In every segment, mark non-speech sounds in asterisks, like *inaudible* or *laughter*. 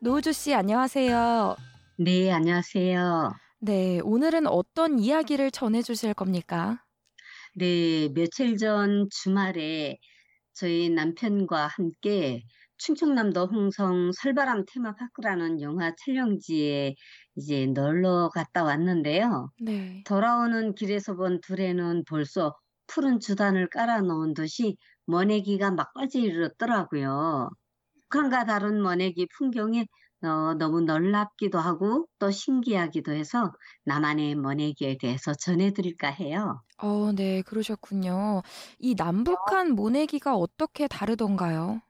노우주 씨 안녕하세요. 네, 안녕하세요. 네, 오늘은 어떤 이야기를 전해 주실 겁니까? 네, 며칠 전 주말에 저희 남편과 함께 충청남도 홍성 설바람 테마파크라는 영화 촬영지에 이제 놀러 갔다 왔는데요. 네. 돌아오는 길에서 본 둘에는 벌써 푸른 주단을 깔아 놓은 듯이 머네기가 막바지 이르렀더라고요. 북한과 다른 머네기 풍경에 어, 너무 놀랍기도 하고 또 신기하기도 해서 나만의 머네기에 대해서 전해드릴까 해요. 어, 네, 그러셨군요. 이 남북한 모내기가 어떻게 다르던가요?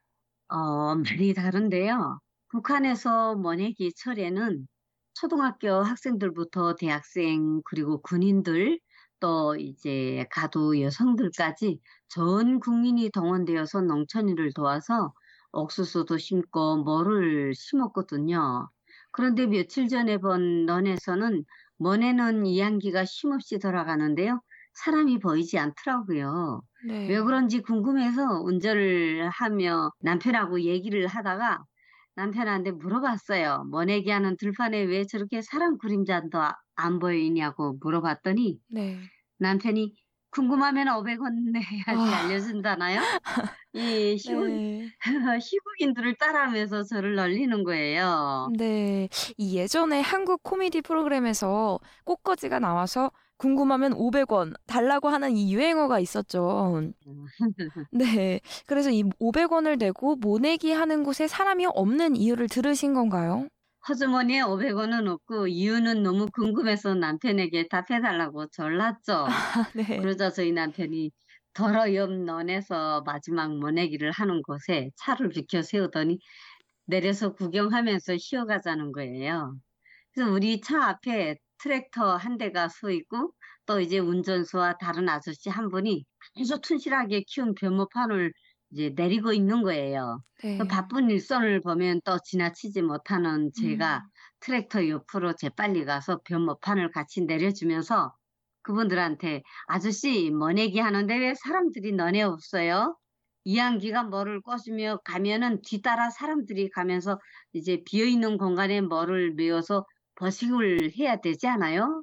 어, 많이 다른데요. 북한에서 머네기 철에는 초등학교 학생들부터 대학생 그리고 군인들 또 이제 가도 여성들까지 전 국민이 동원되어서 농촌일을 도와서 옥수수도 심고 뭐를 심었거든요. 그런데 며칠 전에 본 넌에서는 먼에는 이양기가 쉼없이 돌아가는데요. 사람이 보이지 않더라고요. 네. 왜 그런지 궁금해서 운전을 하며 남편하고 얘기를 하다가 남편한테 물어봤어요. 머네기 하는 들판에 왜 저렇게 사람 그림자도 안 보이냐고 물어봤더니 네. 남편이 궁금하면 500원 내야지 *laughs* 아. 알려준다나요? 이 시국, 네. *laughs* 시국인들을 따라하면서 저를 놀리는 거예요. 네. 이 예전에 한국 코미디 프로그램에서 꽃거지가 나와서 궁금하면 500원 달라고 하는 이 유행어가 있었죠. 네. 그래서 이 500원을 내고 모내기 하는 곳에 사람이 없는 이유를 들으신 건가요? 허주머니에 500원은 없고 이유는 너무 궁금해서 남편에게 답해달라고 졸랐죠. *laughs* 네. 그러자 저희 남편이 더러 옆 논에서 마지막 모내기를 하는 곳에 차를 비켜 세우더니 내려서 구경하면서 쉬어가자는 거예요. 그래서 우리 차 앞에 트랙터 한 대가 서 있고 또 이제 운전수와 다른 아저씨 한 분이 아주 튼실하게 키운 변모판을 이제 내리고 있는 거예요. 네. 그 바쁜 일선을 보면 또 지나치지 못하는 제가 음. 트랙터 옆으로 재빨리 가서 변모판을 같이 내려주면서 그분들한테 아저씨 머내기 하는데 왜 사람들이 너네 없어요? 이양기가 뭐를 꽂으며 가면은 뒤따라 사람들이 가면서 이제 비어있는 공간에 뭐를 메워서 버식을 해야 되지 않아요?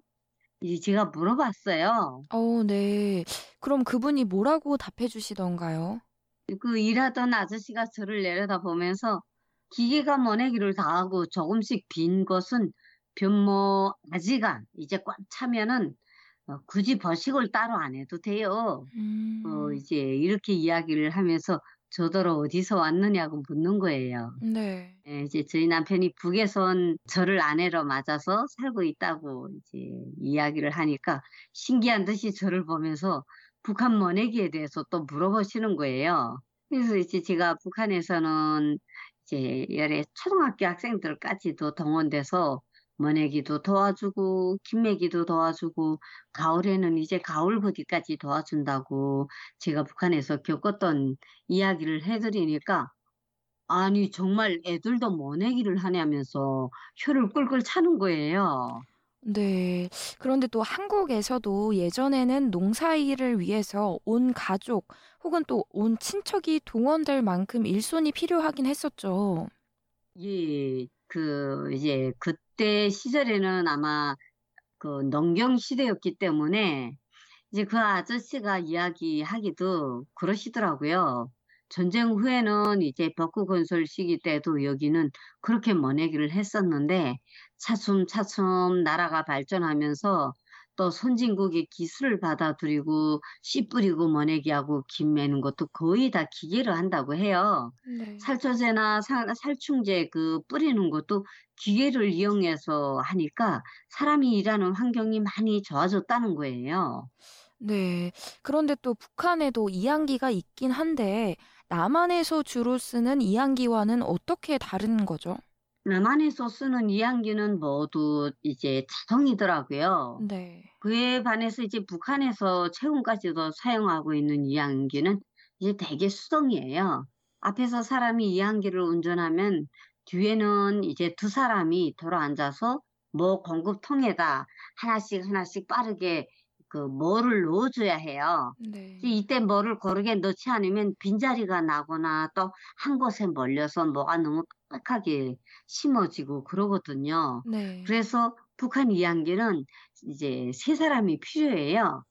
이제 제가 물어봤어요. 어, 네. 그럼 그분이 뭐라고 답해 주시던가요? 그 일하던 아저씨가 저를 내려다 보면서 기계가 머내기를 다 하고 조금씩 빈 것은 변모 아지가 이제 꽉 차면은 어, 굳이 버식을 따로 안 해도 돼요. 음. 어, 이제 이렇게 이야기를 하면서 저더러 어디서 왔느냐고 묻는 거예요. 네. 예, 이제 저희 남편이 북에선 저를 아내로 맞아서 살고 있다고 이제 이야기를 하니까 신기한 듯이 저를 보면서 북한 머내기에 대해서 또 물어보시는 거예요. 그래서 이제 제가 북한에서는 이제 열애 초등학교 학생들까지도 동원돼서 머내기도 도와주고 김매기도 도와주고 가을에는 이제 가을 버디까지 도와준다고 제가 북한에서 겪었던 이야기를 해드리니까 아니 정말 애들도 모내기를 하냐면서 혀를 꿀꿀 차는 거예요. 네. 그런데 또 한국에서도 예전에는 농사일을 위해서 온 가족 혹은 또 온 친척이 동원될 만큼 일손이 필요하긴 했었죠. 예, 그 이제 그때 시절에는 아마 그 농경 시대였기 때문에 이제 그 아저씨가 이야기하기도 그러시더라고요. 전쟁 후에는 이제 벽구 건설 시기 때도 여기는 그렇게 머내기를 했었는데 차츰차츰 나라가 발전하면서 또 선진국의 기술을 받아들이고 씨 뿌리고 머내기하고 김 매는 것도 거의 다 기계로 한다고 해요. 네. 살초제나 사- 살충제 그 뿌리는 것도 기계를 이용해서 하니까 사람이 일하는 환경이 많이 좋아졌다는 거예요. 네. 그런데 또 북한에도 이양기가 있긴 한데 남한에서 주로 쓰는 이양기와는 어떻게 다른 거죠? 남한에서 쓰는 이항기는 모두 이제 자동이더라고요. 네. 그에 반해서 이제 북한에서 최근까지도 사용하고 있는 이항기는 이제 대개 수동이에요. 앞에서 사람이 이항기를 운전하면 뒤에는 이제 두 사람이 돌아 앉아서 뭐 공급통에다 하나씩 하나씩 빠르게 그 뭐를 넣어줘야 해요. 네. 이때 뭐를 고르게 넣지 않으면 빈자리가 나거나 또 한 곳에 몰려서 뭐가 너무 빽하게 심어지고 그러거든요. 네. 그래서 북한 이항기는 이제 세 사람이 필요해요.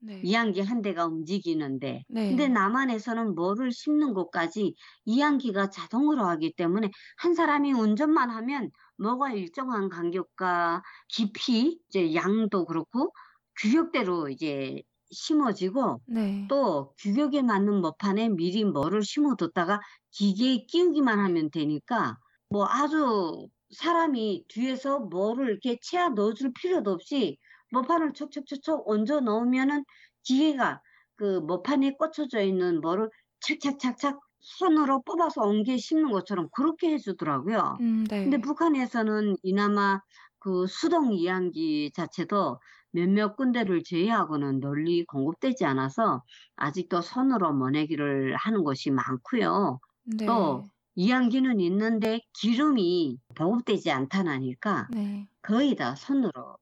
네. 이항기 한 대가 움직이는데. 네. 근데 남한에서는 뭐를 심는 것까지 이항기가 자동으로 하기 때문에 한 사람이 운전만 하면 뭐가 일정한 간격과 깊이, 이제 양도 그렇고 규격대로 이제 심어지고 네. 또 규격에 맞는 머판에 미리 뭐를 심어뒀다가 기계에 끼우기만 하면 되니까 뭐 아주 사람이 뒤에서 뭐를 이렇게 채아 넣어줄 필요도 없이 머판을 촉촉촉촉 얹어 넣으면은 기계가 그 머판에 꽂혀져 있는 뭐를 착착착착 손으로 뽑아서 옮겨 심는 것처럼 그렇게 해주더라고요. 음, 네. 근데 북한에서는 이나마 그 수동 이항기 자체도 몇몇 군데를 제외하고는 널리 공급되지 않아서 아직도 손으로 모내기를 하는 곳이 많고요. 네. 또 이항기는 있는데 기름이 보급되지 않다나니까 네. 거의 다 손으로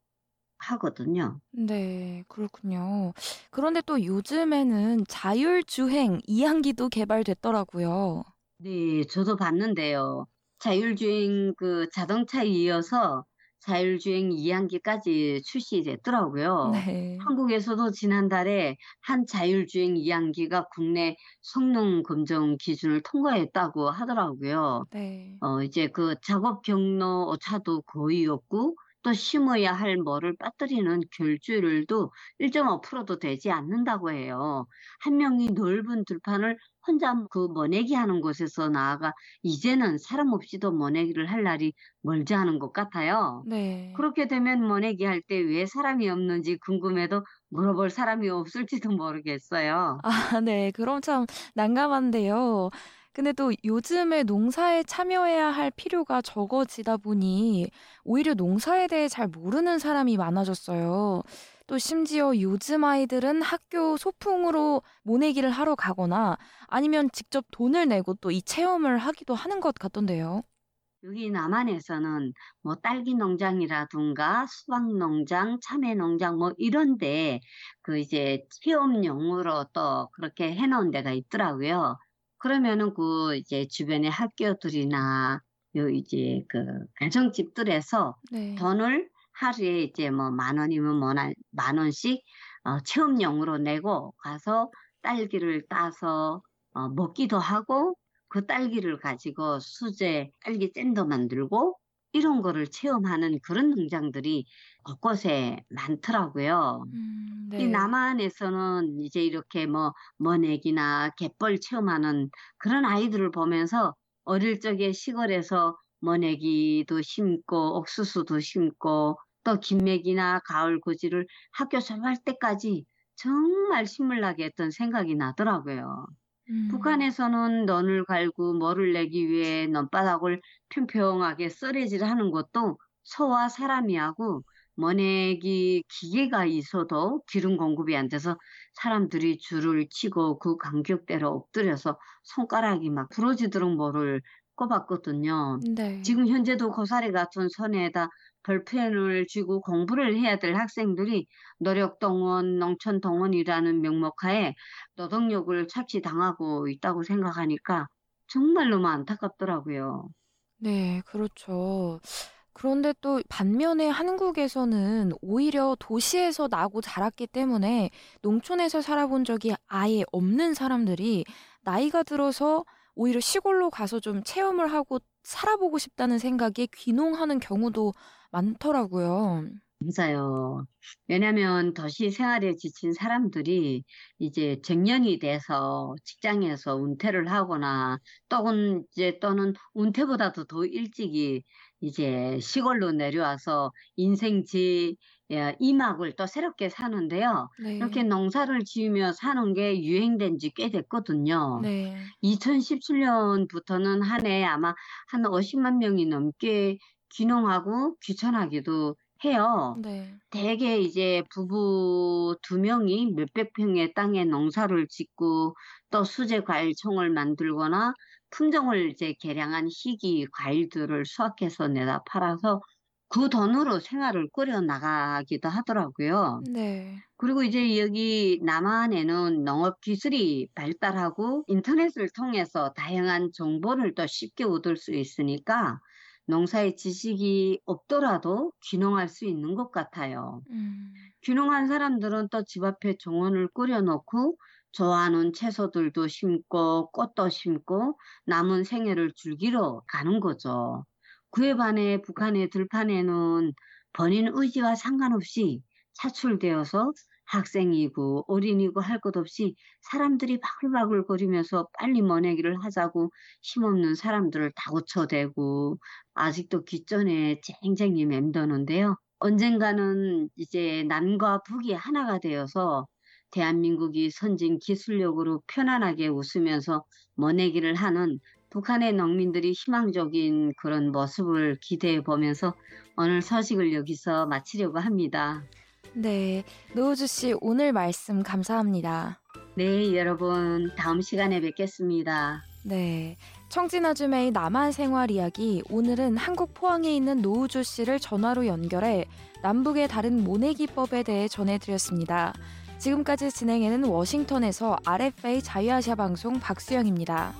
하거든요. 네, 그렇군요. 그런데 또 요즘에는 자율주행 이항기도 개발됐더라고요. 네, 저도 봤는데요. 자율주행 그 자동차에 이어서 자율주행 이항기까지 출시됐더라고요. 네. 한국에서도 지난달에 한 자율주행 이항기가 국내 성능 검정 기준을 통과했다고 하더라고요. 네. 어, 이제 그 작업 경로 오차도 거의 없고 또 심어야 할 뭐를 빠뜨리는 결주율도 1.5%도 되지 않는다고 해요. 한 명이 넓은 들판을 혼자 그 모내기 하는 곳에서 나아가 이제는 사람 없이도 모내기를 할 날이 멀지 않은 것 같아요. 네. 그렇게 되면 모내기 할 때 왜 사람이 없는지 궁금해도 물어볼 사람이 없을지도 모르겠어요. 아, 네. 그럼 참 난감한데요. 근데 또 요즘에 농사에 참여해야 할 필요가 적어지다 보니 오히려 농사에 대해 잘 모르는 사람이 많아졌어요. 또 심지어 요즘 아이들은 학교 소풍으로 모내기를 하러 가거나 아니면 직접 돈을 내고 또 이 체험을 하기도 하는 것 같던데요. 여기 남한에서는 뭐 딸기 농장이라든가 수박 농장, 참외 농장 뭐 이런데 그 이제 체험용으로 또 그렇게 해놓은 데가 있더라고요. 그러면은 그 이제 주변의 학교들이나 요 이제 그 가정집들에서 네. 돈을 하루에 이제 뭐 만 원이면 만 원씩 어, 체험용으로 내고 가서 딸기를 따서 어, 먹기도 하고 그 딸기를 가지고 수제 딸기 잼도 만들고 이런 거를 체험하는 그런 농장들이 곳곳에 많더라고요. 음, 이 네. 남한에서는 이제 이렇게 뭐 머내기나 갯벌 체험하는 그런 아이들을 보면서 어릴 적에 시골에서 머내기도 심고 옥수수도 심고 또 김맥이나 가을 고지를 학교 졸업할 때까지 정말 신물나게 했던 생각이 나더라고요. 음, 북한에서는 넌을 갈고 뭐를 내기 위해 논바닥을 평평하게 썰애질하는 것도 소와 사람이 하고 머내기 기계가 있어도 기름 공급이 안 돼서 사람들이 줄을 치고 그 간격대로 엎드려서 손가락이 막 부러지도록 뭐를 꼽았거든요. 네. 지금 현재도 고사리 같은 손에다 볼펜을 쥐고 공부를 해야 될 학생들이 노력동원, 농촌동원이라는 명목하에 노동력을 착취당하고 있다고 생각하니까 정말 너무 안타깝더라고요. 네, 그렇죠. 그런데 또 반면에 한국에서는 오히려 도시에서 나고 자랐기 때문에 농촌에서 살아본 적이 아예 없는 사람들이 나이가 들어서 오히려 시골로 가서 좀 체험을 하고 살아보고 싶다는 생각에 귀농하는 경우도 많더라고요. 맞아요. 왜냐하면 도시 생활에 지친 사람들이 이제 정년이 돼서 직장에서 은퇴를 하거나 또는 이제 또는 은퇴보다도 더 일찍이 이제 시골로 내려와서 인생 제 예, 이막을 또 새롭게 사는데요. 네. 이렇게 농사를 지으며 사는 게 유행된 지 꽤 됐거든요. 네. 2017년부터는 한 해 아마 한 50만 명이 넘게 귀농하고 귀촌하기도 해요. 네. 대개 이제 부부 두 명이 몇백 평의 땅에 농사를 짓고 또 수제 과일청을 만들거나 품종을 이제 개량한 희귀 과일들을 수확해서 내다 팔아서 그 돈으로 생활을 꾸려 나가기도 하더라고요. 네. 그리고 이제 여기 남한에는 농업 기술이 발달하고 인터넷을 통해서 다양한 정보를 또 쉽게 얻을 수 있으니까 농사의 지식이 없더라도 귀농할 수 있는 것 같아요. 음. 귀농한 사람들은 또 집 앞에 정원을 꾸려놓고 좋아하는 채소들도 심고 꽃도 심고 남은 생애를 즐기러 가는 거죠. 그에 반해 북한의 들판에는 본인 의지와 상관없이 차출되어서 학생이고 어린이고 할 것 없이 사람들이 바글바글 거리면서 빨리 모내기를 하자고 힘없는 사람들을 다 고쳐대고 아직도 귓전에 쟁쟁이 맴도는데요. 언젠가는 이제 남과 북이 하나가 되어서 대한민국이 선진 기술력으로 편안하게 웃으면서 모내기를 하는 북한의 농민들이 희망적인 그런 모습을 기대해 보면서 오늘 소식을 여기서 마치려고 합니다. 네. 노우주 씨 오늘 말씀 감사합니다. 네, 여러분 다음 시간에 뵙겠습니다. 네. 청진아줌의 남한 생활 이야기 오늘은 한국 포항에 있는 노우주 씨를 전화로 연결해 남북의 다른 모내기법에 대해 전해드렸습니다. 지금까지 진행에는 워싱턴에서 RFA 자유아시아 방송 박수영입니다.